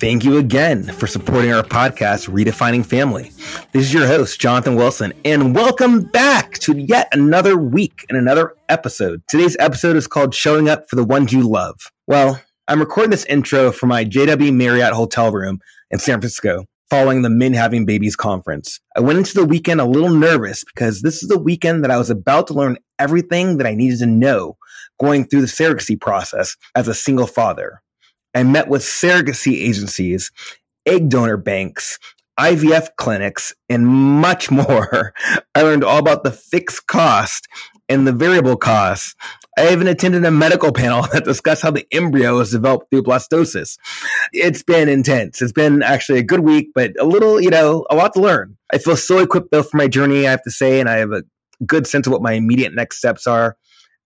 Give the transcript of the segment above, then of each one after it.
Thank you again for supporting our podcast, Redefining Family. This is your host, Jonathan Wilson, and welcome back to yet another week and another episode. Today's episode is called Showing Up for the Ones You Love. Well, I'm recording this intro from my JW Marriott hotel room in San Francisco following the Men Having Babies conference. I went into the weekend a little nervous because this is the weekend that I was about to learn everything that I needed to know going through the surrogacy process as a single father. I met with surrogacy agencies, egg donor banks, IVF clinics, and much more. I learned all about the fixed cost and the variable costs. I even attended a medical panel that discussed how the embryo is developed through blastocyst. It's been intense. It's been actually a good week, but a little, you know, a lot to learn. I feel so equipped though for my journey, I have to say, and I have a good sense of what my immediate next steps are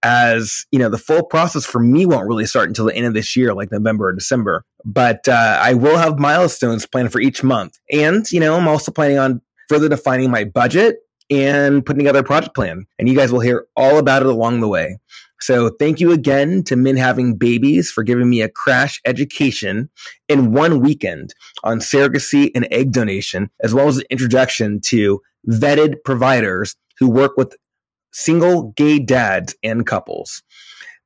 as you know the full process for me won't really start until the end of this year like november or december. But uh, i will have milestones planned for each month. And you know i'm also planning on further defining my budget and putting together a project plan. And you guys will hear all about it along the way. So thank you again to men having babies for giving me a crash education in one weekend on surrogacy and egg donation as well as an introduction to vetted providers who work with single gay dads and couples.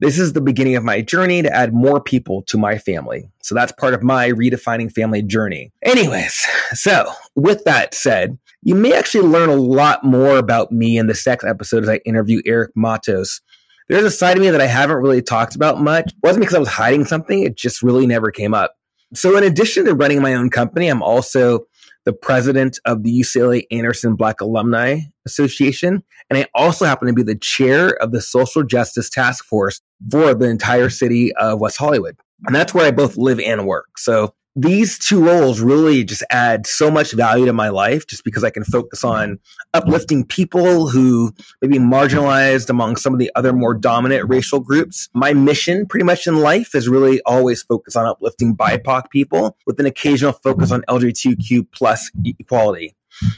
This is the beginning of my journey to add more people to my family. So that's part of my redefining family journey. Anyways, so with that said, you may actually learn a lot more about me in the sex episode as I interview Eric Matos. There's a side of me that I haven't really talked about much. It wasn't because I was hiding something, it just really never came up. So, in addition to running my own company, I'm also the president of the UCLA Anderson Black Alumni Association. And I also happen to be the chair of the Social Justice Task Force for the entire city of West Hollywood. And that's where I both live and work. So these two roles really just add so much value to my life just because I can focus on uplifting people who may be marginalized among some of the other more dominant racial groups. My mission pretty much in life is really always focus on uplifting BIPOC people with an occasional focus on LGBTQ plus equality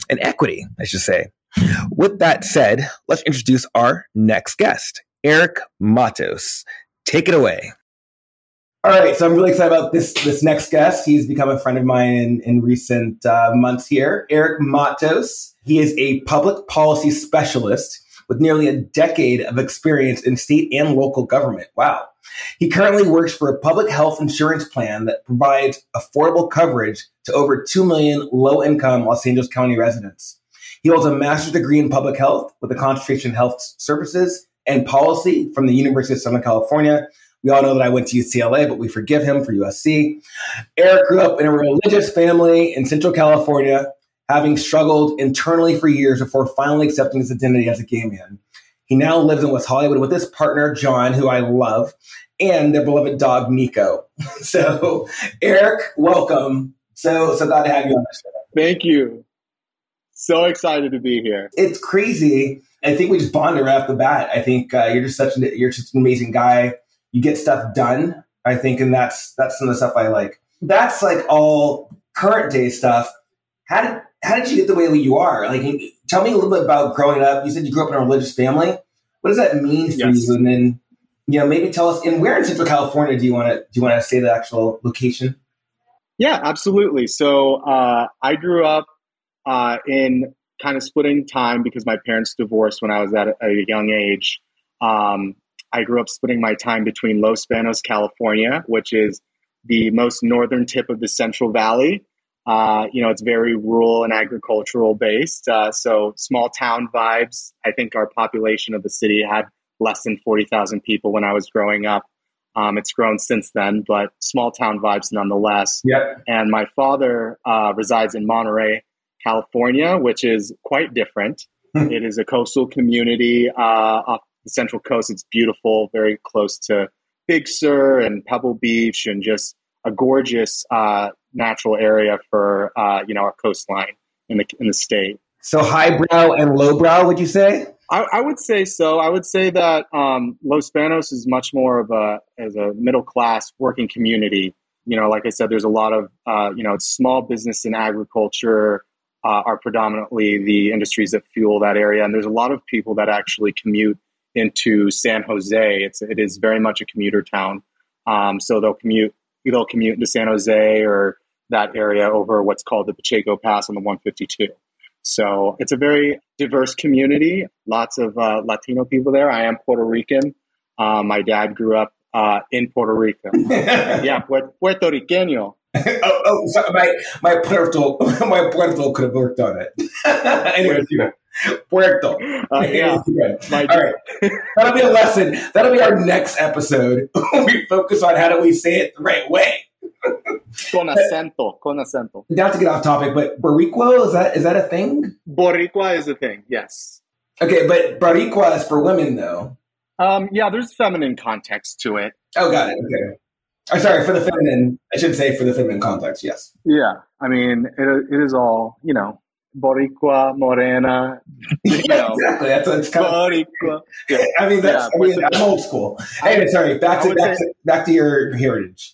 and equity, I should say. With that said, let's introduce our next guest, Eric Matos. Take it away. All right, so I'm really excited about this this next guest. He's become a friend of mine in, in recent uh, months here. Eric Matos. He is a public policy specialist with nearly a decade of experience in state and local government. Wow. He currently works for a public health insurance plan that provides affordable coverage to over 2 million low income Los Angeles County residents. He holds a master's degree in public health with a concentration in health services and policy from the University of Southern California we all know that I went to UCLA, but we forgive him for USC. Eric grew up in a religious family in Central California, having struggled internally for years before finally accepting his identity as a gay man. He now lives in West Hollywood with his partner, John, who I love, and their beloved dog, Nico. so, Eric, welcome. So, so glad to have you on the show. Thank you. So excited to be here. It's crazy. I think we just bonded right off the bat. I think uh, you're just such an you're just an amazing guy you get stuff done. I think, and that's that's some of the stuff I like. That's like all current day stuff. How did how did you get the way you are? Like, tell me a little bit about growing up. You said you grew up in a religious family. What does that mean for yes. you? And then, you know, maybe tell us. And where in Central California do you want to do you want to say the actual location? Yeah, absolutely. So uh, I grew up uh, in kind of splitting time because my parents divorced when I was at a, a young age. Um, I grew up splitting my time between Los Banos, California, which is the most northern tip of the Central Valley. Uh, you know, it's very rural and agricultural based. Uh, so small town vibes. I think our population of the city had less than 40,000 people when I was growing up. Um, it's grown since then, but small town vibes nonetheless. Yep. And my father uh, resides in Monterey, California, which is quite different. Hmm. it is a coastal community uh, off the Central Coast. It's beautiful, very close to Big Sur and Pebble Beach, and just a gorgeous uh, natural area for uh, you know our coastline in the in the state. So highbrow and lowbrow, would you say? I, I, would say so. I would say that um, Los Banos is much more of a as a middle class working community. You know, like I said, there's a lot of uh, you know small business and agriculture uh, are predominantly the industries that fuel that area, and there's a lot of people that actually commute into San Jose. It's it is very much a commuter town. Um, so they'll commute they'll commute into San Jose or that area over what's called the Pacheco Pass on the 152. So it's a very diverse community. Lots of uh, Latino people there. I am Puerto Rican. Uh, my dad grew up uh, in Puerto Rico. yeah, Puerto, Riqueño. oh, oh so my my Puerto my Puerto could have worked on it. anyway, Puerto. Uh, yeah. All right. That'll be a lesson. That'll be our next episode. we focus on how do we say it the right way. con acento, con acento. Not to get off topic, but Boricua is that is that a thing? Boricua is a thing. Yes. Okay, but Boricua is for women though. Um, yeah, there's feminine context to it. Oh, got it. Okay. I'm oh, sorry for the feminine. I should say for the feminine context. Yes. Yeah, I mean it. It is all you know. Boricua, Morena. You know, exactly. That's, that's kind Boricua. Of, yeah. I mean, that's. Yeah, I mean, I'm old school. Anyway, sorry. Back to back, say, to back to your heritage.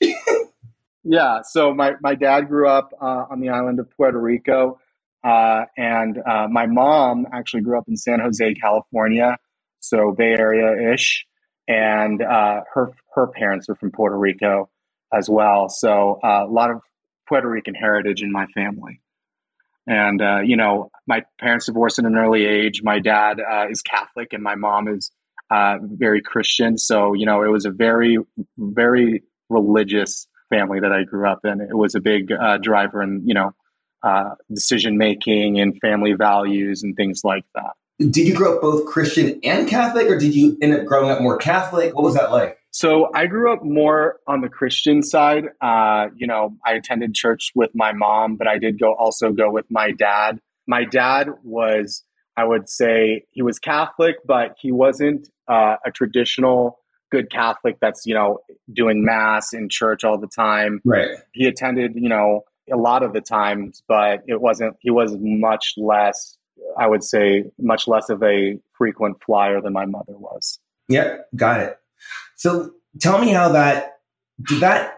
yeah. So my my dad grew up uh, on the island of Puerto Rico, uh, and uh, my mom actually grew up in San Jose, California, so Bay Area ish, and uh, her her parents are from Puerto Rico as well. So uh, a lot of Puerto Rican heritage in my family. And, uh, you know, my parents divorced at an early age. My dad uh, is Catholic and my mom is uh, very Christian. So, you know, it was a very, very religious family that I grew up in. It was a big uh, driver in, you know, uh, decision making and family values and things like that. Did you grow up both Christian and Catholic, or did you end up growing up more Catholic? What was that like? So I grew up more on the Christian side. Uh, you know, I attended church with my mom, but I did go also go with my dad. My dad was, I would say, he was Catholic, but he wasn't uh, a traditional good Catholic that's you know doing mass in church all the time. Right. He attended, you know, a lot of the times, but it wasn't. He was much less. I would say much less of a frequent flyer than my mother was. Yep, got it. So tell me how that did that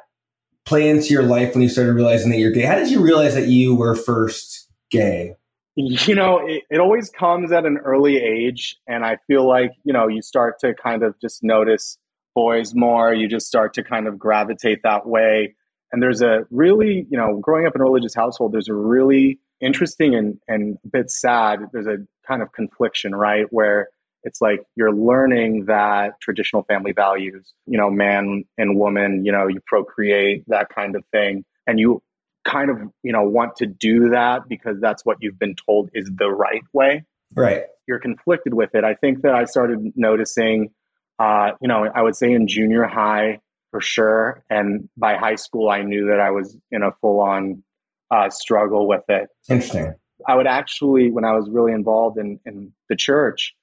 play into your life when you started realizing that you're gay? How did you realize that you were first gay? You know, it, it always comes at an early age. And I feel like, you know, you start to kind of just notice boys more. You just start to kind of gravitate that way. And there's a really, you know, growing up in a religious household, there's a really interesting and, and a bit sad, there's a kind of confliction, right? Where it's like you're learning that traditional family values, you know, man and woman, you know, you procreate, that kind of thing. And you kind of, you know, want to do that because that's what you've been told is the right way. Right. You're conflicted with it. I think that I started noticing, uh, you know, I would say in junior high for sure. And by high school, I knew that I was in a full on uh, struggle with it. Interesting. I would actually, when I was really involved in, in the church,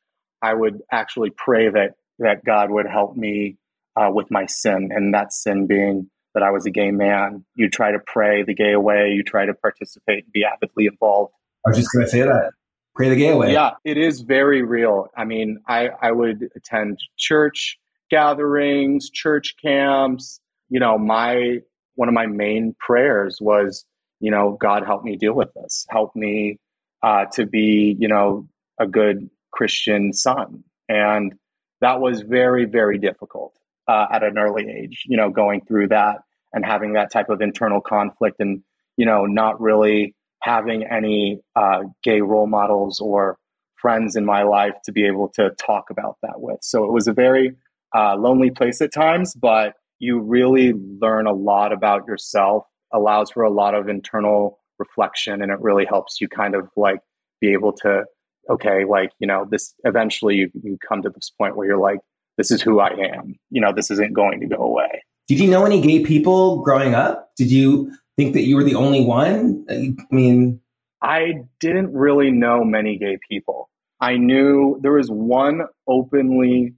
I would actually pray that that God would help me uh, with my sin, and that sin being that I was a gay man. You try to pray the gay away. You try to participate and be avidly involved. I was just going to say that. Pray the gay away. Yeah, it is very real. I mean, I, I would attend church gatherings, church camps. You know, my one of my main prayers was, you know, God help me deal with this. Help me uh, to be, you know, a good Christian son. And that was very, very difficult uh, at an early age, you know, going through that and having that type of internal conflict and, you know, not really having any uh, gay role models or friends in my life to be able to talk about that with. So it was a very uh, lonely place at times, but you really learn a lot about yourself, allows for a lot of internal reflection, and it really helps you kind of like be able to okay, like, you know, this eventually you, you come to this point where you're like, this is who I am. You know, this isn't going to go away. Did you know any gay people growing up? Did you think that you were the only one? I mean, I didn't really know many gay people. I knew there was one openly,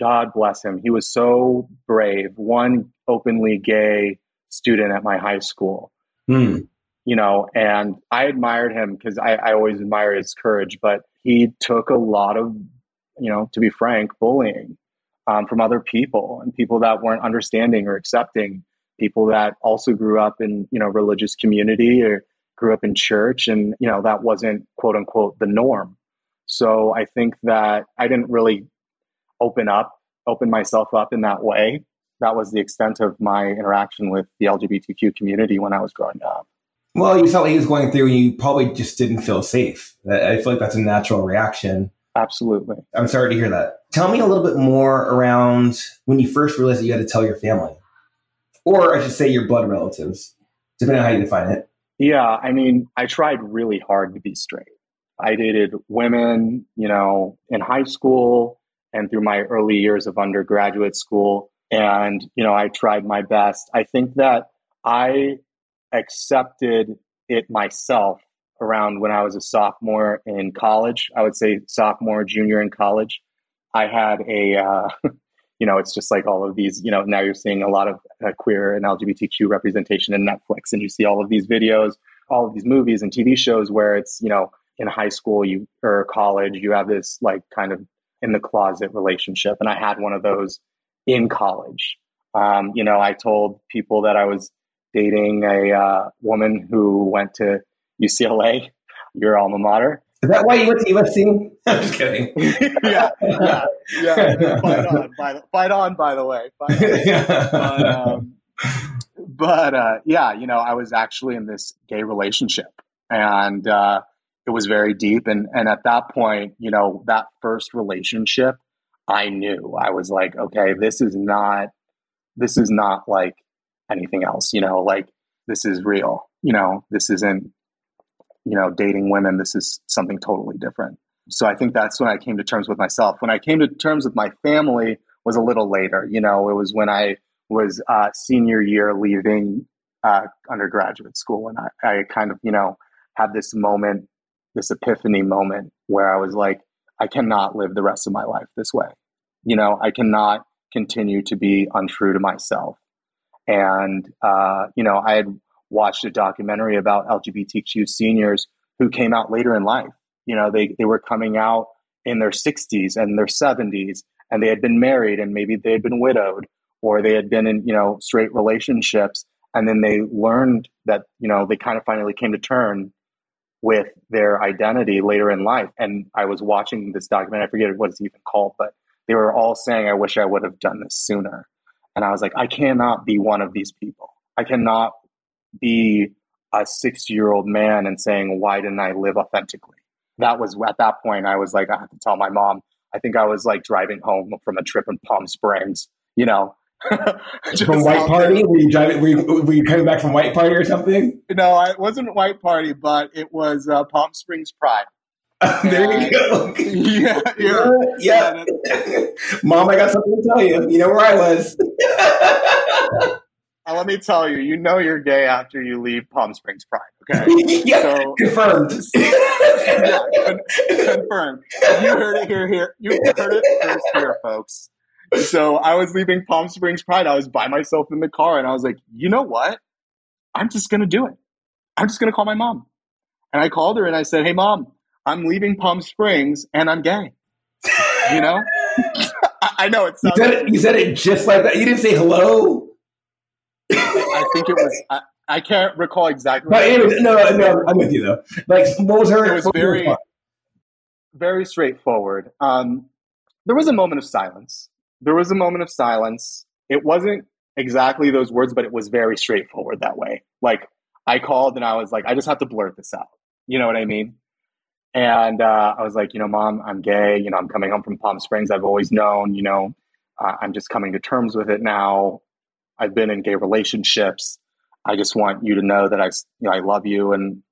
God bless him, he was so brave, one openly gay student at my high school. Hmm you know, and I admired him because I, I always admire his courage, but he took a lot of, you know, to be frank, bullying um, from other people and people that weren't understanding or accepting, people that also grew up in, you know, religious community or grew up in church and, you know, that wasn't quote unquote the norm. So I think that I didn't really open up, open myself up in that way that was the extent of my interaction with the LGBTQ community when I was growing up. Well, you felt what he was going through, and you probably just didn't feel safe. I feel like that's a natural reaction. Absolutely. I'm sorry to hear that. Tell me a little bit more around when you first realized that you had to tell your family, or I should say your blood relatives, depending on how you define it. Yeah, I mean, I tried really hard to be straight. I dated women, you know, in high school and through my early years of undergraduate school. And, you know, I tried my best. I think that I accepted it myself around when I was a sophomore in college. I would say sophomore, junior in college. I had a, uh, you know, it's just like all of these, you know, now you're seeing a lot of uh, queer and LGBTQ representation in Netflix, and you see all of these videos, all of these movies and TV shows where it's, you know, in high school you or college, you have this like kind of in the closet relationship. And I had one of those in college. Um, you know, I told people that I was dating a uh, woman who went to UCLA, your alma mater. Is that why you went to USC? I'm just kidding. yeah, yeah, yeah. Fight on, by the, fight on, by the way. But, um, but uh, yeah, you know, I was actually in this gay relationship, and uh, it was very deep. And and at that point, you know, that first relationship, I knew I was like, okay, this is not, this is not like anything else. You know, like this is real. You know, this isn't, you know, dating women. This is something totally different. So I think that's when I came to terms with myself. When I came to terms with my family was a little later. You know, it was when I was uh, senior year leaving uh, undergraduate school, and I, I kind of, you know, had this moment this epiphany moment where I was like, I cannot live the rest of my life this way. You know, I cannot continue to be untrue to myself. And, uh, you know, I had watched a documentary about LGBTQ seniors who came out later in life. You know, they, they were coming out in their 60s and their 70s, and they had been married and maybe they had been widowed or they had been in, you know, straight relationships. And then they learned that, you know, they kind of finally came to term with their identity later in life. And I was watching this documentary, I forget what it's even called, but they were all saying, I wish I would have done this sooner. And I was like, I cannot be one of these people. I cannot be a six year old man and saying, why didn't I live authentically? That was at that point, I was like, I have to tell my mom. I think I was like driving home from a trip in Palm Springs, you know, from White Party? Were you driving? Were you, were you, coming back from White Party or something? No, it wasn't White Party, but it was uh, Palm Springs Pride. there you go. yeah, yeah, yeah. yeah. Mom, I got something to tell you. You know where I was. Let me tell you, you know you're gay after you leave Palm Springs Pride. Okay, yeah, so, confirmed. yeah, con- confirmed. You heard it here. Here, you heard it first here, folks so I was leaving Palm Springs Pride. I was by myself in the car and I was like, you know what? I'm just going to do it. I'm just going to call my mom. And I called her and I said, hey, mom, I'm leaving Palm Springs and I'm gay. You know? I know it sounds. You said it, you said it just like that. You didn't say hello. I think it was. I, I can't recall exactly. But anyway, no, no, I'm with you though. Like, what was her? It was very, very straightforward. Um, there was a moment of silence there was a moment of silence. It wasn't exactly those words, but it was very straightforward that way. Like I called and I was like, I just have to blurt this out. You know what I mean? And uh, I was like, you know, mom, I'm gay. You know, I'm coming home from Palm Springs. I've always known, you know, uh, I'm just coming to terms with it now. I've been in gay relationships. I just want you to know that I, you know, I love you and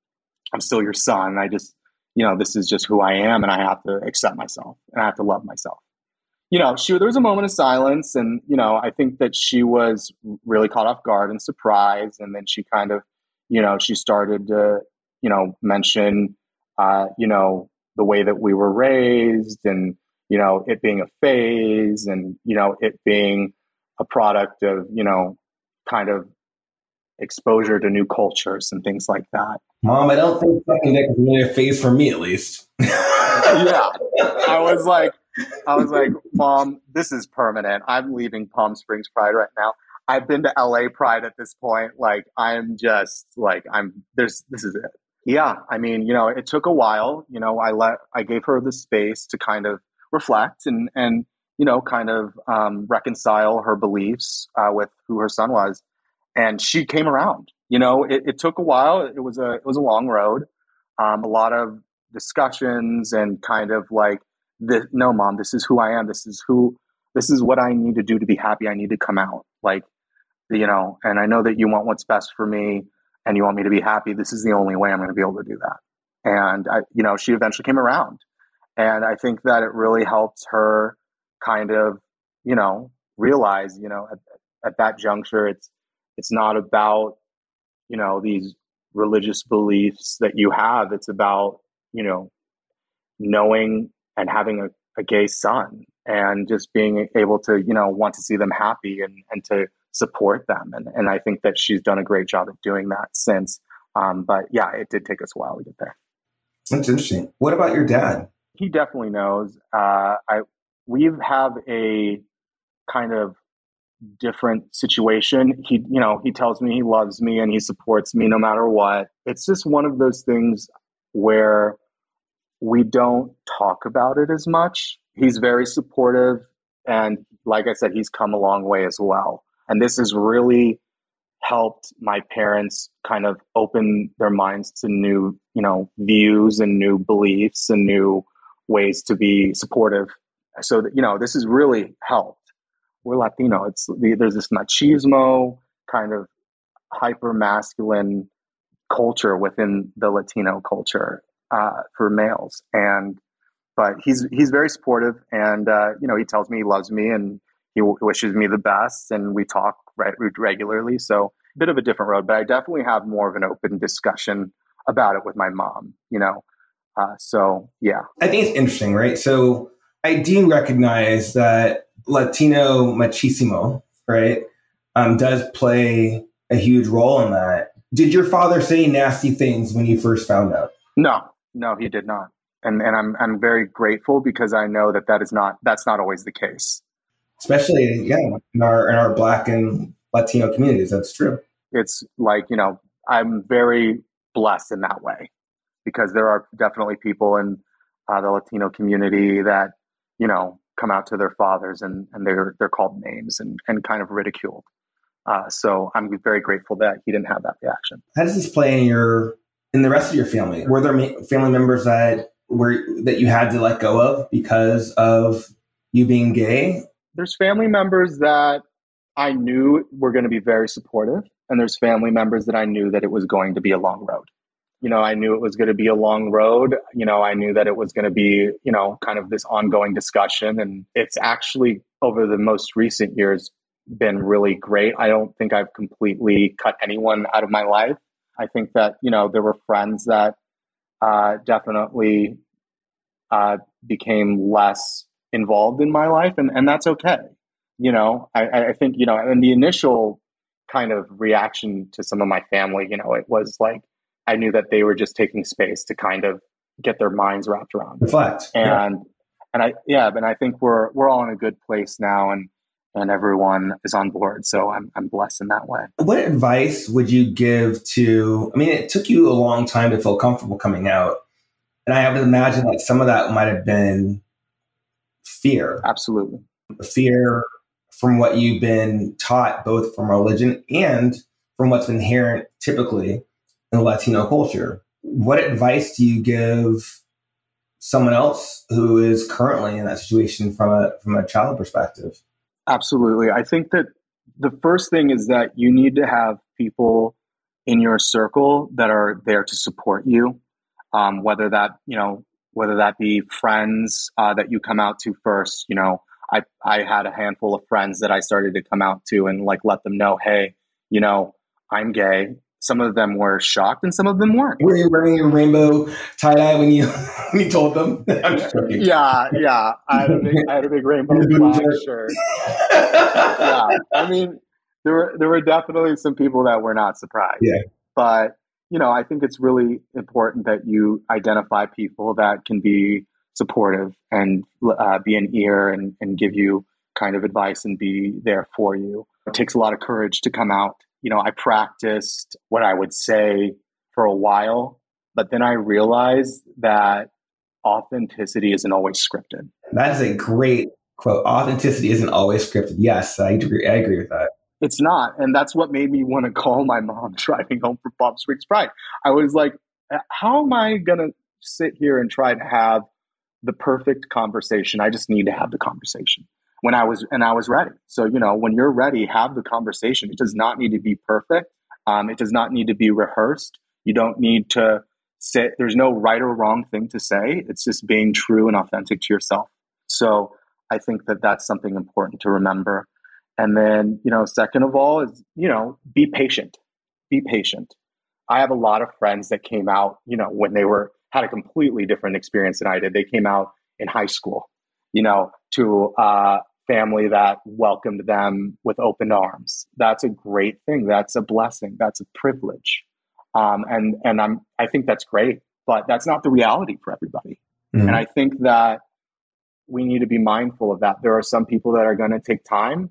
I'm still your son. I just, you know, this is just who I am and I have to accept myself and I have to love myself you know, she there was a moment of silence, and you know, I think that she was really caught off guard and surprised, and then she kind of, you know, she started to, you know, mention, uh, you know, the way that we were raised, and you know, it being a phase, and you know, it being a product of, you know, kind of exposure to new cultures and things like that. Mom, I don't think sucking dick is really a phase for me, at least. yeah, I was like, I was like, Mom, this is permanent. I'm leaving Palm Springs Pride right now. I've been to LA Pride at this point. Like, I'm just like, I'm there's this is it. Yeah, I mean, you know, it took a while. You know, I let I gave her the space to kind of reflect and and you know, kind of um, reconcile her beliefs uh, with who her son was. And she came around. You know, it, it, took a while. It was a it was a long road. Um, a lot of discussions and kind of like, this, no, mom, this is who I am. This is who. This is what I need to do to be happy. I need to come out. Like, you know, and I know that you want what's best for me, and you want me to be happy. This is the only way I'm going to be able to do that. And I, you know, she eventually came around, and I think that it really helped her kind of, you know, realize, you know, at, at that juncture, it's it's not about, you know, these religious beliefs that you have. It's about, you know, knowing and having a, a gay son and just being able to, you know, want to see them happy and, and to support them. And, and I think that she's done a great job of doing that since. Um, but yeah, it did take us a while to get there. That's interesting. What about your dad? He definitely knows. Uh, I we have a kind of different situation. He, you know, he tells me he loves me and he supports me no matter what. It's just one of those things where we don't talk about it as much. He's very supportive. And like I said, he's come a long way as well. And this has really helped my parents kind of open their minds to new, you know, views and new beliefs and new ways to be supportive. So that, you know this has really helped. We're latino. It's there's this machismo kind of hyper masculine culture within the latino culture uh, for males. And but he's he's very supportive and uh, you know he tells me he loves me and he wishes me the best and we talk right, regularly so a bit of a different road but i definitely have more of an open discussion about it with my mom you know uh, so yeah i think it's interesting right so I do recognize that Latino machismo, right, um, does play a huge role in that. Did your father say nasty things when you first found out? No, no, he did not. And and I'm I'm very grateful because I know that that is not that's not always the case. Especially yeah, in our in our Black and Latino communities, that's true. It's like you know I'm very blessed in that way because there are definitely people in uh, the Latino community that you know, come out to their fathers and, and they're they're called names and, and kind of ridiculed. Uh, so I'm very grateful that he didn't have that reaction. How does this play in your in the rest of your family? Were there family members that were that you had to let go of because of you being gay? There's family members that I knew were going to be very supportive, and there's family members that I knew that it was going to be a long road you know, I knew it was going to be a long road. You know, I knew that it was going to be, you know, kind of this ongoing discussion. And it's actually over the most recent years been really great. I don't think I've completely cut anyone out of my life. I think that, you know, there were friends that uh, definitely uh, became less involved in my life, and, and that's okay. You know, I, I think, you know, and the initial kind of reaction to some of my family, you know, it was like, I knew that they were just taking space to kind of get their minds wrapped around. Reflect. And yeah. and I yeah, but I think we're we're all in a good place now and and everyone is on board. So I'm I'm blessed in that way. What advice would you give to I mean it took you a long time to feel comfortable coming out. And I have to imagine like some of that might have been fear. Absolutely. Fear from what you've been taught both from religion and from what's inherent typically in Latino culture. What advice do you give someone else who is currently in that situation from a from a child perspective? Absolutely. I think that the first thing is that you need to have people in your circle that are there to support you, um, whether that you know whether that be friends uh, that you come out to first. You know, I I had a handful of friends that I started to come out to and like let them know, hey, you know, I'm gay some of them were shocked and some of them weren't. Were you wearing your rainbow tie dye when you when you told them? yeah, yeah. I had a big, I had a big rainbow flag shirt. yeah, I mean, there were there were definitely some people that were not surprised. Yeah, but you know, I think it's really important that you identify people that can be supportive and uh, be an ear and, and give you kind of advice and be there for you. It takes a lot of courage to come out you know, I practiced what I would say for a while, but then I realized that authenticity isn't always scripted. That is a great, quote, authenticity isn't always scripted. Yes, I agree. I agree with that. It's not. And that's what made me want to call my mom driving home from Palm Springs Pride. I was like, how am I going to sit here and try to have the perfect conversation? I just need to have the conversation when I was, and I was ready. So, you know, when you're ready, have the conversation. It does not need to be perfect. Um, it does not need to be rehearsed. You don't need to say, there's no right or wrong thing to say. It's just being true and authentic to yourself. So I think that that's something important to remember. And then, you know, second of all is, you know, be patient. Be patient. I have a lot of friends that came out, you know, when they were had a completely different experience than I did. They came out in high school, you know, to a family that welcomed them with open arms. That's a great thing. That's a blessing. That's a privilege. Um, and and I'm I think that's great, but that's not the reality for everybody. Mm-hmm. And I think that we need to be mindful of that. There are some people that are going to take time,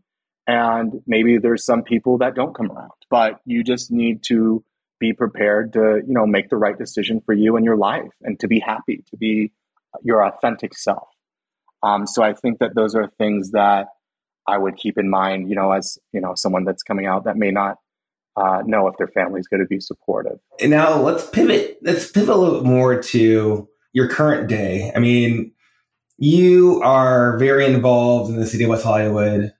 and maybe there's some people that don't come around. But you just need to be prepared to, you know, make the right decision for you and your life, and to be happy, to be your authentic self. Um, so I think that those are things that I would keep in mind, you know, as you know, someone that's coming out that may not uh, know if their family is going to be supportive. And now let's pivot. Let's pivot a little more to your current day. I mean, you are very involved in the city of West Hollywood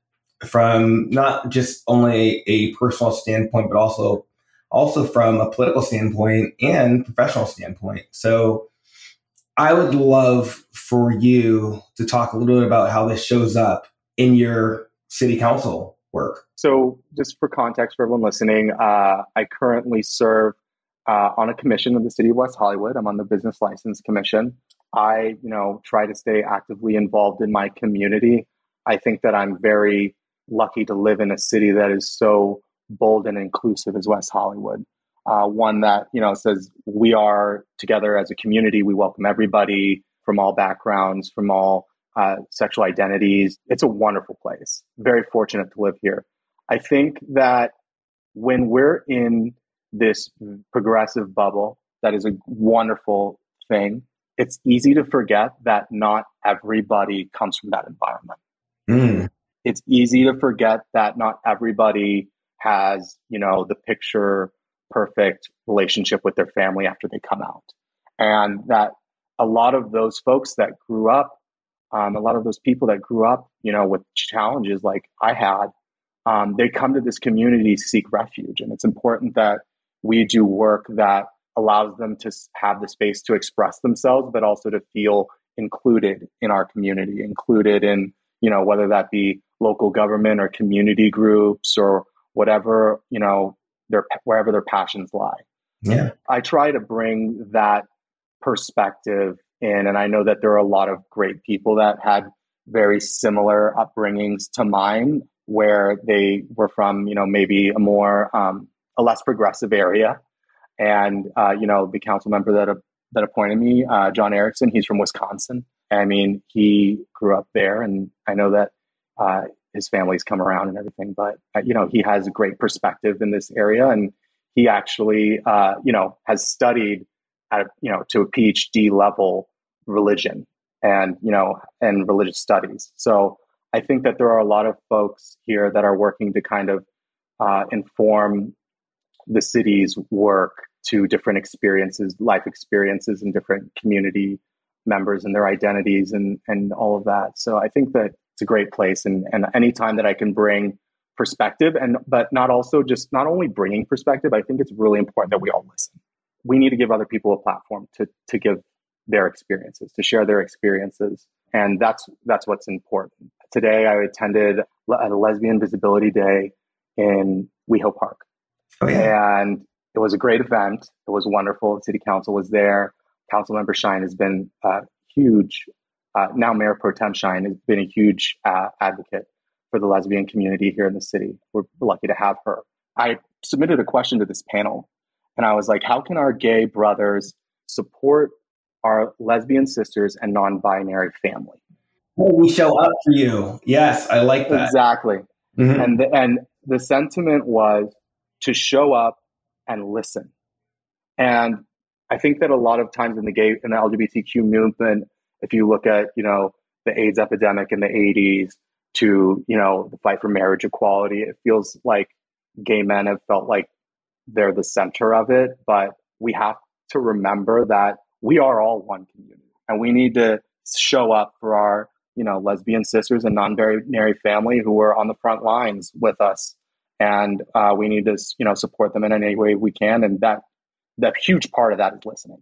from not just only a personal standpoint, but also also from a political standpoint and professional standpoint. So I would love for you to talk a little bit about how this shows up in your city council work. So, just for context for everyone listening, uh, I currently serve uh, on a commission of the city of West Hollywood. I'm on the business license commission. I, you know, try to stay actively involved in my community. I think that I'm very lucky to live in a city that is so bold and inclusive as West Hollywood. Uh, one that you know says we are together as a community. We welcome everybody from all backgrounds, from all uh, sexual identities. It's a wonderful place. Very fortunate to live here. I think that when we're in this progressive bubble, that is a wonderful thing it's easy to forget that not everybody comes from that environment. Mm. It's easy to forget that not everybody has, you know, the picture perfect relationship with their family after they come out. And that a lot of those folks that grew up, um, a lot of those people that grew up, you know, with challenges like I had, um, they come to this community to seek refuge. And it's important that we do work that allows them to have the space to express themselves, but also to feel included in our community, included in, you know, whether that be local government or community groups or whatever, you know, their wherever their passions lie. Yeah. I try to bring that perspective in. And I know that there are a lot of great people that had very similar upbringings to mine where they were from, you know, maybe a more um, a less progressive area and uh, you know the council member that uh, that appointed me, uh, John Erickson, he's from Wisconsin. I mean, he grew up there, and I know that uh, his family's come around and everything. But uh, you know, he has a great perspective in this area, and he actually, uh, you know, has studied at you know to a PhD level religion and you know and religious studies. So I think that there are a lot of folks here that are working to kind of inform the city's work to different experiences, life experiences, and different community members and their identities and and all of that. So I think that it's a great place, and and anytime that I can bring perspective, and but not also just not only bringing perspective, I think it's really important that we all listen. We need to give other people a platform to to give their experiences, to share their experiences, and that's that's what's important. Today, I attended a Lesbian Visibility Day in WeHo Park, oh, yeah. and it was a great event. It was wonderful. The city council was there. Councilmember Shyne has been a huge, uh, now Mayor Pro Tem Shyne has been a huge uh, advocate for the lesbian community here in the city. We're lucky to have her. I submitted a question to this panel and I was like, how can our gay brothers support our lesbian sisters and non binary family? Well, we show up for you. Yes, I like that. Exactly. Mm-hmm. And, the, and the sentiment was to show up and listen. And I think that a lot of times in the gay in the LGBTQ movement, if you look at you know the AIDS epidemic in the 80s to, you know, the fight for marriage equality. It feels like gay men have felt like they're the center of it, but we have to remember that we are all one community and we need to show up for our, you know, lesbian sisters and non-binary family who are on the front lines with us. And uh, we need to, you know, support them in any way we can. And that, that huge part of that is listening.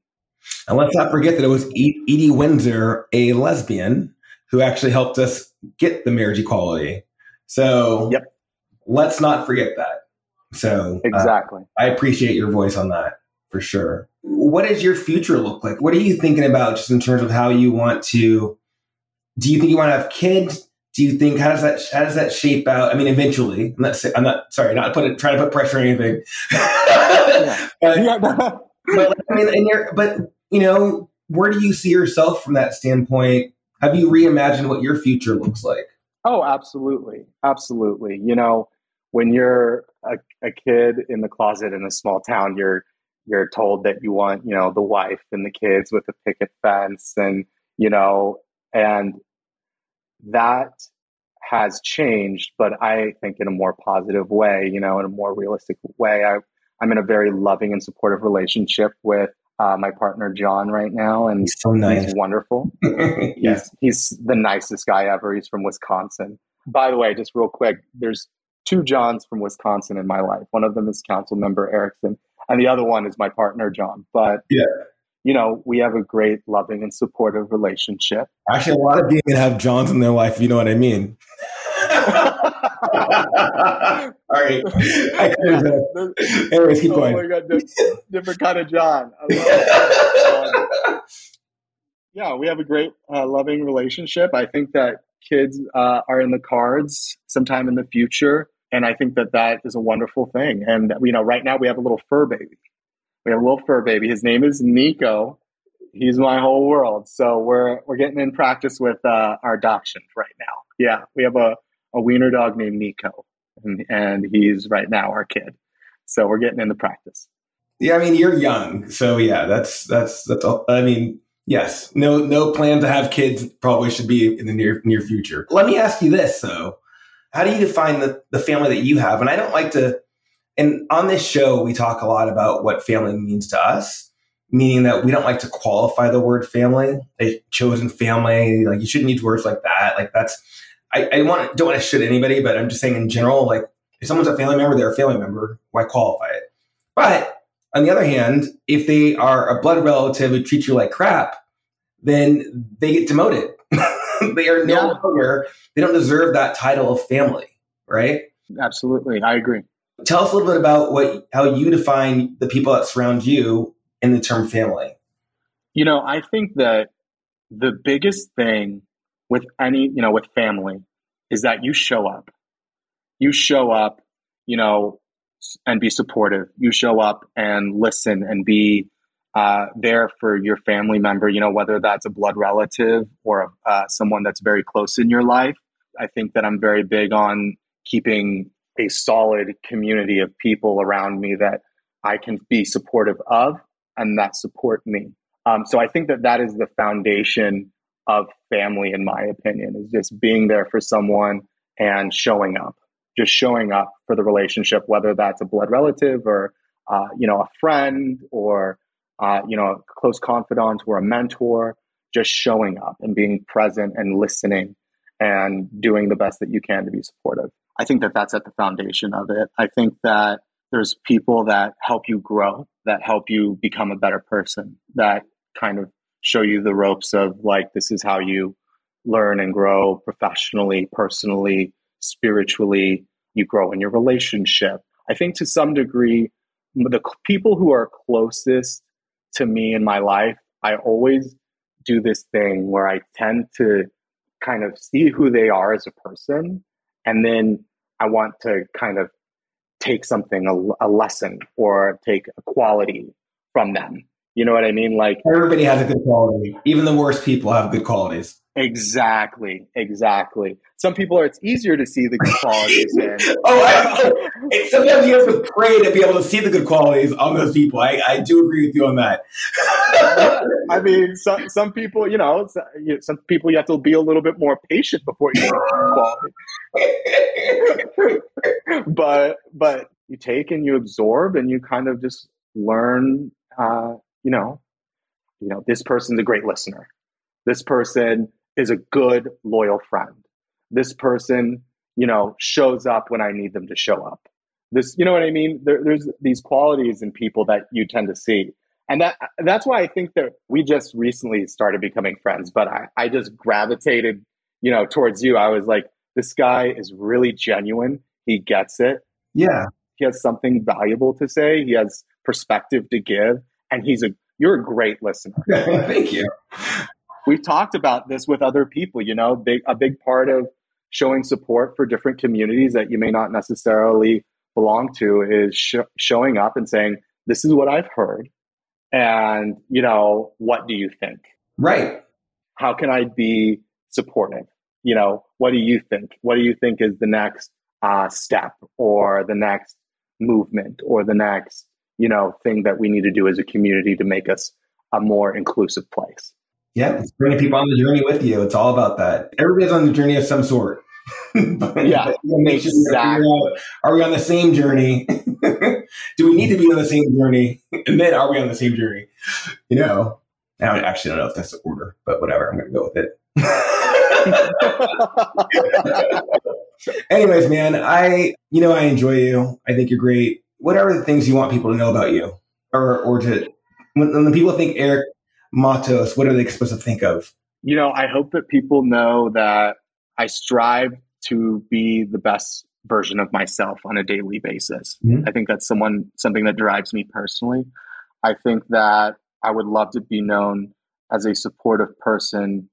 And let's not forget that it was Edie Windsor, a lesbian, who actually helped us get the marriage equality. So yep. let's not forget that. So uh, exactly, uh, I appreciate your voice on that for sure. What does your future look like? What are you thinking about just in terms of how you want to? Do you think you want to have kids? Do you think how does that how does that shape out? I mean, eventually, I'm not I'm not sorry, not put it, trying to put pressure or anything. but, but I mean, and you're, but you know, where do you see yourself from that standpoint? Have you reimagined what your future looks like? Oh, absolutely, absolutely. You know, when you're a, a kid in the closet in a small town, you're you're told that you want, you know, the wife and the kids with a picket fence, and you know, and that has changed, but I think in a more positive way, you know, in a more realistic way. I, I'm in a very loving and supportive relationship with uh, my partner John right now, and he's so nice, he's wonderful. yes, he's, he's the nicest guy ever. He's from Wisconsin. By the way, just real quick, there's two Johns from Wisconsin in my life. One of them is Council Member Erickson, and the other one is my partner John. But yeah, you know, we have a great, loving, and supportive relationship. Actually, a lot of people have Johns in their life. You know what I mean? All right. Anyways, keep going. Oh my god, different kind of John. yeah, we have a great, uh, loving relationship. I think that kids uh, are in the cards sometime in the future, and I think that that is a wonderful thing. And you know, right now we have a little fur baby. We have a little fur baby. His name is Nico. He's my whole world. So we're we're getting in practice with uh, our adoption right now. Yeah, we have a a wiener dog named Nico, and, and he's right now our kid. So we're getting in the practice. Yeah, I mean you're young, so yeah, that's that's that's. All, I mean, yes, no no plan to have kids probably should be in the near near future. Let me ask you this though: How do you define the the family that you have? And I don't like to. And on this show, we talk a lot about what family means to us, meaning that we don't like to qualify the word family, a chosen family. Like you shouldn't use words like that. Like that's I, I want don't want to shit anybody, but I'm just saying in general, like if someone's a family member, they're a family member. Why qualify it? But on the other hand, if they are a blood relative who treats you like crap, then they get demoted. they are no yeah. longer, they don't deserve that title of family, right? Absolutely. I agree. Tell us a little bit about what how you define the people that surround you in the term family. You know, I think that the biggest thing with any, you know, with family is that you show up. You show up, you know, and be supportive. You show up and listen and be uh, there for your family member, you know, whether that's a blood relative or uh, someone that's very close in your life. I think that I'm very big on keeping a solid community of people around me that I can be supportive of and that support me. Um, so I think that that is the foundation of family, in my opinion, is just being there for someone and showing up, just showing up for the relationship, whether that's a blood relative or, uh, you know, a friend or, uh, you know, a close confidant or a mentor, just showing up and being present and listening and doing the best that you can to be supportive. I think that that's at the foundation of it. I think that there's people that help you grow, that help you become a better person, that kind of show you the ropes of like this is how you learn and grow professionally, personally, spiritually. You grow in your relationship. I think to some degree, the people who are closest to me in my life, I always do this thing where I tend to kind of see who they are as a person. And then I want to kind of take something, a, a lesson, or take a quality from them you know what I mean? Like everybody has a good quality. Even the worst people have good qualities. Exactly, exactly. Some people are it's easier to see the good qualities in. oh, I, oh, sometimes you have to pray to be able to see the good qualities on those people. I, I do agree with you on that. I mean, some some people, you know, some people you have to be a little bit more patient before you quality. but but you take and you absorb and you kind of just learn. Uh, you know, you know, this person's a great listener. This person is a good, loyal friend. This person, you know, shows up when I need them to show up. This, you know what I mean? There, there's these qualities in people that you tend to see. And that that's why I think that we just recently started becoming friends, but I, I just gravitated, you know, towards you. I was like, this guy is really genuine. He gets it. Yeah. He has something valuable to say. He has perspective to give. And he's a you're a great listener. Thank you. We've talked about this with other people you know big, a big part of showing support for different communities that you may not necessarily belong to is sh- showing up and saying this is what i've heard. And you know what do you think? Right. How can i be supportive? You know what do you think? What do you think is the next uh, step or the next movement or the next you know thing that we need to do as a community to make us a more inclusive place yeah, it's bringing people on the journey with you. It's all about that. Everybody's on the journey of some sort. yeah, exactly. Out, are we on the same journey? Do we need to be on the same journey? And then are we on the same journey? You know, I actually don't know if that's the order, but whatever. I'm going to go with it. Anyways, man, I you know I enjoy you. I think you're great. What are the things you want people to know about you, or or to when, when people think Eric Matos, what are they supposed to think of? You know, I hope that people know that I strive to be the best version of myself on a daily basis. Mm-hmm. I think that's someone something that drives me personally. I think that I would love to be known as a supportive person,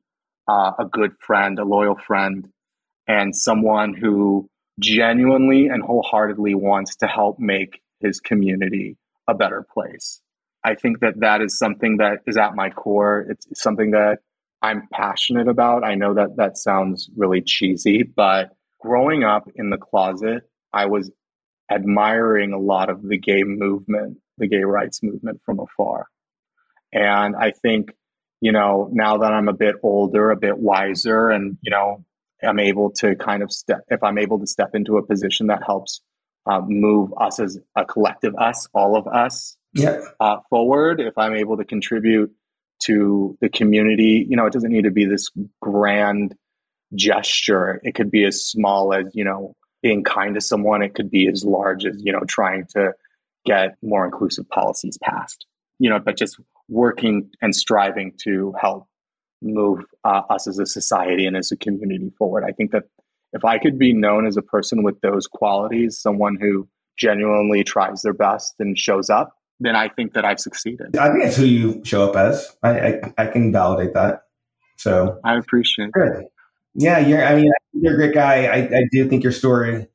uh, a good friend, a loyal friend, and someone who genuinely and wholeheartedly wants to help make his community a better place. I think that that is something that is at my core. It's something that I'm passionate about. I know that that sounds really cheesy, but growing up in the closet, I was admiring a lot of the gay movement, the gay rights movement from afar. And I think, you know, now that I'm a bit older, a bit wiser, and, you know, I'm able to kind of step, if I'm able to step into a position that helps uh, move us as a collective, us, all of us, yeah. uh, forward, if I'm able to contribute to the community, you know, it doesn't need to be this grand gesture. It could be as small as, you know, being kind to someone. It could be as large as, you know, trying to get more inclusive policies passed, you know, but just working and striving to help move uh, us as a society and as a community forward. I think that if I could be known as a person with those qualities, someone who genuinely tries their best and shows up, then I think that I've succeeded. I think that's who you show up as. I I, I can validate that. So I appreciate. Good. Yeah, you're. I mean, you're a great guy. I, I do think your story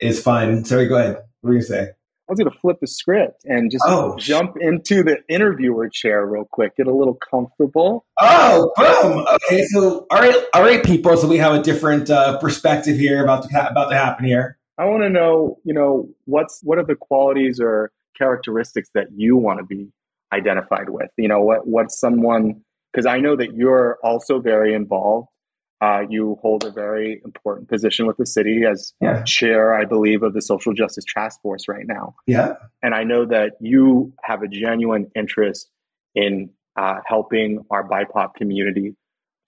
is fun. Sorry, go ahead. What were you say? I was going to flip the script and just oh, jump into the interviewer chair real quick, get a little comfortable. Oh, boom! Okay, so all right, all right, people. So we have a different uh, perspective here about to ha- about to happen here. I want to know, you know, what's what are the qualities or characteristics that you want to be identified with? You know, what what's someone because I know that you're also very involved. Uh, you hold a very important position with the city as yeah. chair, I believe, of the social justice task force right now. Yeah, and I know that you have a genuine interest in uh, helping our BIPOC community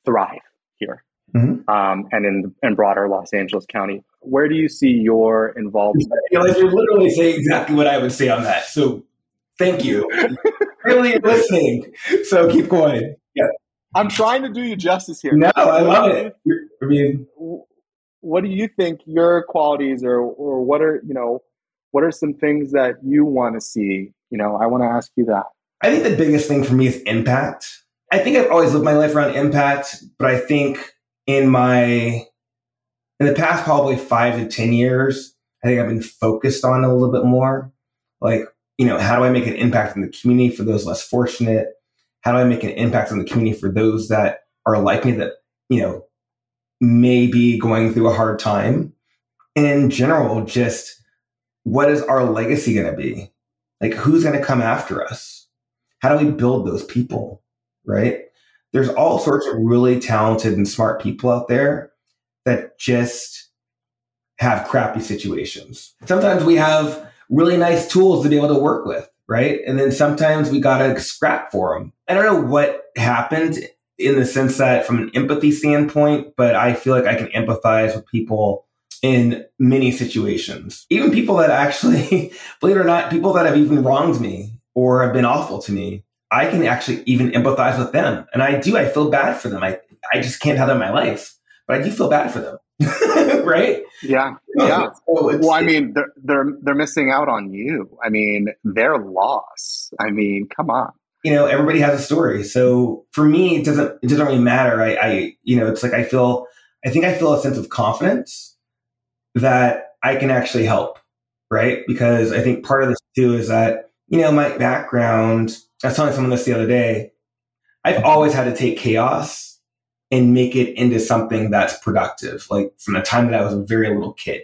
thrive here mm-hmm. um, and in in broader Los Angeles County. Where do you see your involvement? You like you're literally saying exactly what I would say on that. So thank you. really listening. So keep going. I'm trying to do you justice here. No, I love it. I mean, what do you think your qualities or or what are you know what are some things that you want to see? You know, I want to ask you that. I think the biggest thing for me is impact. I think I've always lived my life around impact, but I think in my in the past probably five to ten years, I think I've been focused on a little bit more. Like, you know, how do I make an impact in the community for those less fortunate? How do I make an impact on the community for those that are like me that you know, may be going through a hard time. And in general, just what is our legacy going to be? Like, who's going to come after us? How do we build those people? Right? There's all sorts of really talented and smart people out there that just have crappy situations. Sometimes we have really nice tools to be able to work with, right? And then sometimes we got to scrap for them. I don't know what happened in the sense that from an empathy standpoint, but I feel like I can empathize with people in many situations. Even people that actually, believe it or not, people that have even wronged me or have been awful to me, I can actually even empathize with them. And I do, I feel bad for them. I, I just can't have them in my life, but I do feel bad for them. right? Yeah, yeah. Well, I mean, they're they're they're missing out on you. I mean, their loss. I mean, come on. You know, everybody has a story. So for me, it doesn't it doesn't really matter. I, I you know, it's like I feel I think I feel a sense of confidence that I can actually help, right? Because I think part of this too is that you know my background. I was telling someone this the other day. I've always had to take chaos and make it into something that's productive. Like from the time that I was a very little kid,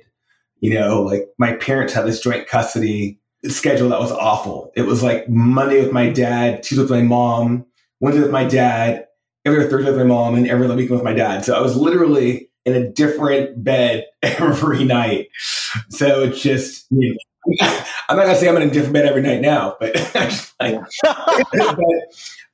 you know, like my parents had this joint custody schedule that was awful. It was like Monday with my dad, Tuesday with my mom, Wednesday with my dad, every other Thursday with my mom, and every other weekend with my dad. So I was literally in a different bed every night. So it's just, you know, I'm not gonna say I'm in a different bed every night now, but, like, but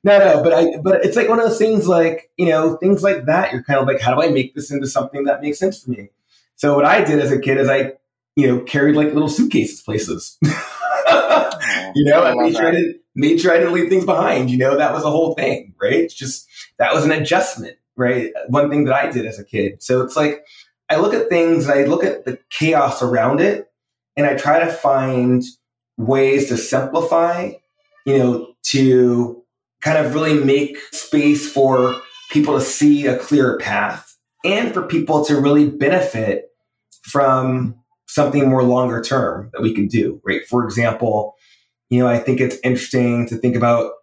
no, no, but I, but it's like one of those things, like you know, things like that. You're kind of like, how do I make this into something that makes sense for me? So what I did as a kid is I, you know, carried like little suitcases places. you know, I, made sure I didn't made sure I didn't leave things behind. You know, that was the whole thing, right? It's just that was an adjustment, right? One thing that I did as a kid. So it's like I look at things and I look at the chaos around it, and I try to find ways to simplify, you know, to kind of really make space for people to see a clearer path and for people to really benefit from something more longer term that we can do, right? For example, you know, I think it's interesting to think about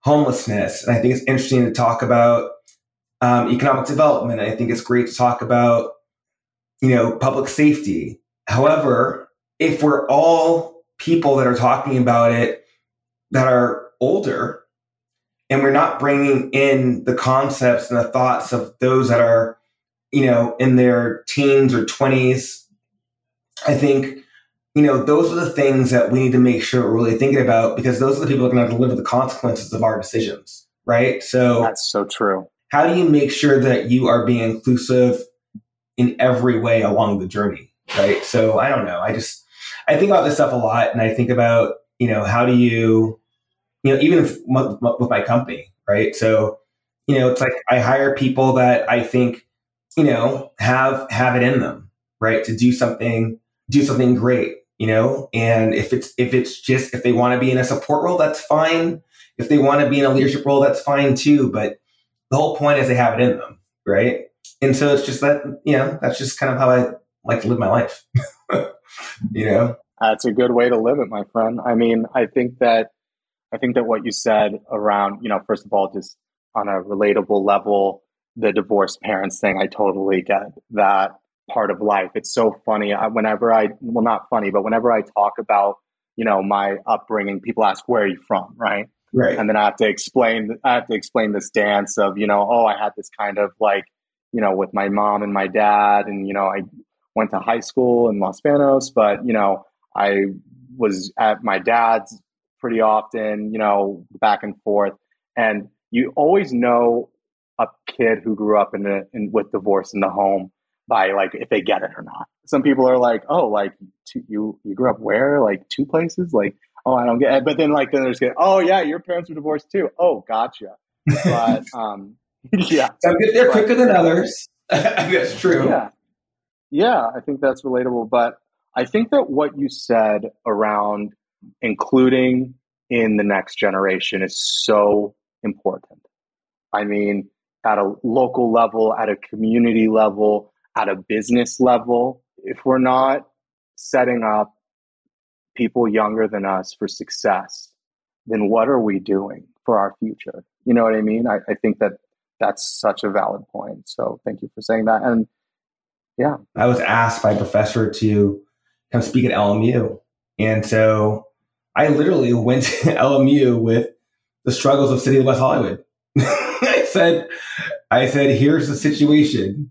homelessness. And I think it's interesting to talk about um, economic development. I think it's great to talk about, you know, public safety. However, if we're all people that are talking about it that are older, and we're not bringing in the concepts and the thoughts of those that are you know in their teens or 20s i think you know those are the things that we need to make sure we're really thinking about because those are the people that are going to have to live with the consequences of our decisions right? So that's so true. how do you make sure that you are being inclusive in every way along the journey right? So i don't know. I just i think about this stuff a lot and i think about you know how do you you know, even with my company, right? So, you know, it's like I hire people that I think, you know, have have it in them, right, to do something, do something great, you know. And if it's if it's just if they want to be in a support role, that's fine. If they want to be in a leadership role, that's fine too. But the whole point is they have it in them, right? And so it's just that, you know, that's just kind of how I like to live my life. you know, that's a good way to live it, my friend. I mean, I think that I think that what you said around, you know, first of all, just on a relatable level, the divorced parents thing, I totally get that part of life. It's so funny. I, whenever I, well, not funny, but whenever I talk about, you know, my upbringing, people ask, where are you from? Right. Right. And then I have to explain, I have to explain this dance of, you know, oh, I had this kind of like, you know, with my mom and my dad. And, you know, I went to high school in Los Banos, but, you know, I was at my dad's pretty often, you know, back and forth. And you always know a kid who grew up in, the, in with divorce in the home by like if they get it or not. Some people are like, oh, like two, you you grew up where? Like two places? Like oh, I don't get it. But then like then there's oh yeah, your parents were divorced too. Oh, gotcha. But um, yeah, some get there quicker than others. that's true. Yeah, yeah, I think that's relatable. But I think that what you said around including in the next generation is so important. I mean, at a local level, at a community level, at a business level, if we're not setting up people younger than us for success, then what are we doing for our future? You know what I mean? I, I think that that's such a valid point. So thank you for saying that. And yeah, I was asked by a professor to come speak at LMU, and so I literally went to LMU with the struggles of City of West Hollywood. I said, I said, here's the situation,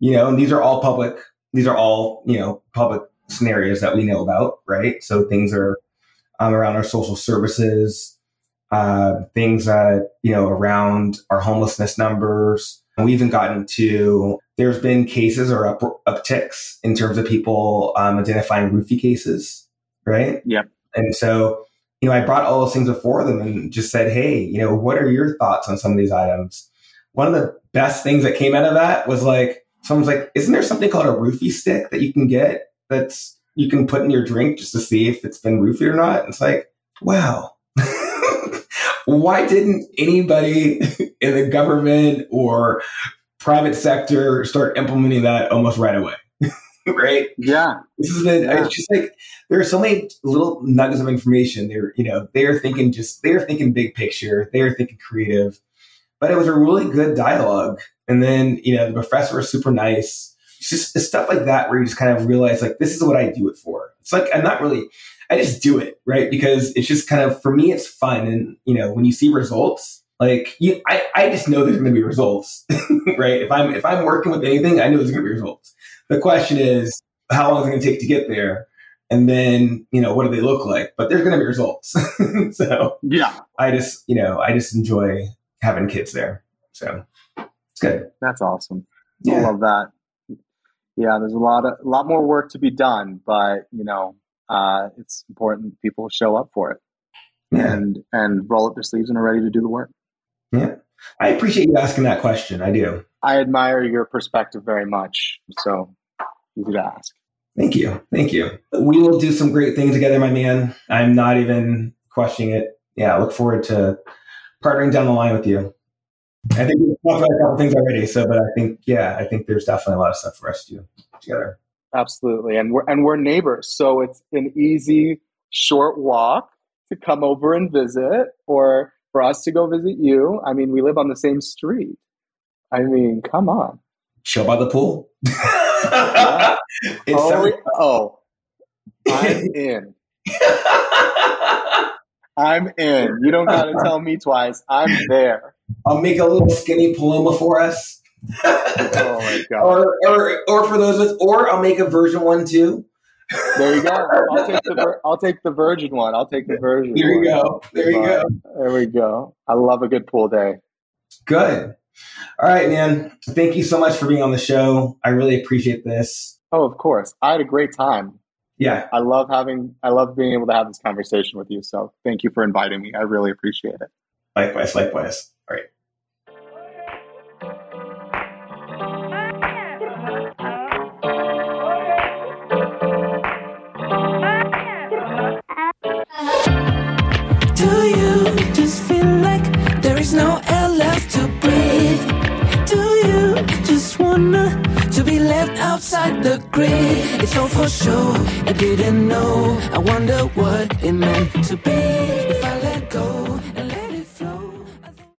you know, and these are all public. These are all you know public scenarios that we know about, right? So things are um, around our social services, uh, things that, you know, around our homelessness numbers. And we even gotten to, there's been cases or up, upticks in terms of people um, identifying roofie cases, right? Yeah. And so, you know, I brought all those things before them and just said, hey, you know, what are your thoughts on some of these items? One of the best things that came out of that was like, someone's like, isn't there something called a roofie stick that you can get that's you can put in your drink just to see if it's been roofied or not? It's like, wow, why didn't anybody in the government or private sector start implementing that almost right away? right? Yeah. This has been yeah. it's just like there are so many little nuggets of information. They're, you know, they're thinking just they're thinking big picture, they're thinking creative. But it was a really good dialogue. And then, you know, the professor was super nice. It's just it's stuff like that where you just kind of realize like this is what I do it for. It's like I'm not really I just do it, right? Because it's just kind of for me, it's fun. And you know, when you see results, like you, I, I just know there's going to be results, right? If I'm if I'm working with anything, I know there's going to be results. The question is, how long is it going to take to get there? And then you know, what do they look like? But there's going to be results. so yeah, I just you know, I just enjoy having kids there. So it's good. That's awesome. Yeah. I love that. Yeah, there's a lot of a lot more work to be done, but you know, uh, it's important people show up for it yeah. and and roll up their sleeves and are ready to do the work. Yeah, I appreciate you asking that question. I do. I admire your perspective very much. So easy to ask. Thank you. Thank you. We will do some great things together, my man. I'm not even questioning it. Yeah, I look forward to partnering down the line with you. I think we've talked about a couple things already. So, but I think, yeah, I think there's definitely a lot of stuff for us to do together. Absolutely. And we're and we're neighbors. So it's an easy short walk to come over and visit or for us to go visit you. I mean, we live on the same street. I mean, come on. Chill by the pool. oh, oh, I'm in. I'm in. You don't got to tell me twice. I'm there. I'll make a little skinny paloma for us oh my god! Or, or, or for those with, or I'll make a version one too. There you go. I'll take the I'll take the virgin one. I'll take the virgin. There you one. go. There you go. There we go. I love a good pool day. Good. All right, man. Thank you so much for being on the show. I really appreciate this. Oh, of course. I had a great time. Yeah. I love having I love being able to have this conversation with you. So thank you for inviting me. I really appreciate it. Likewise, likewise. Outside the grid. It's all for sure. I didn't know. I wonder what it meant to be.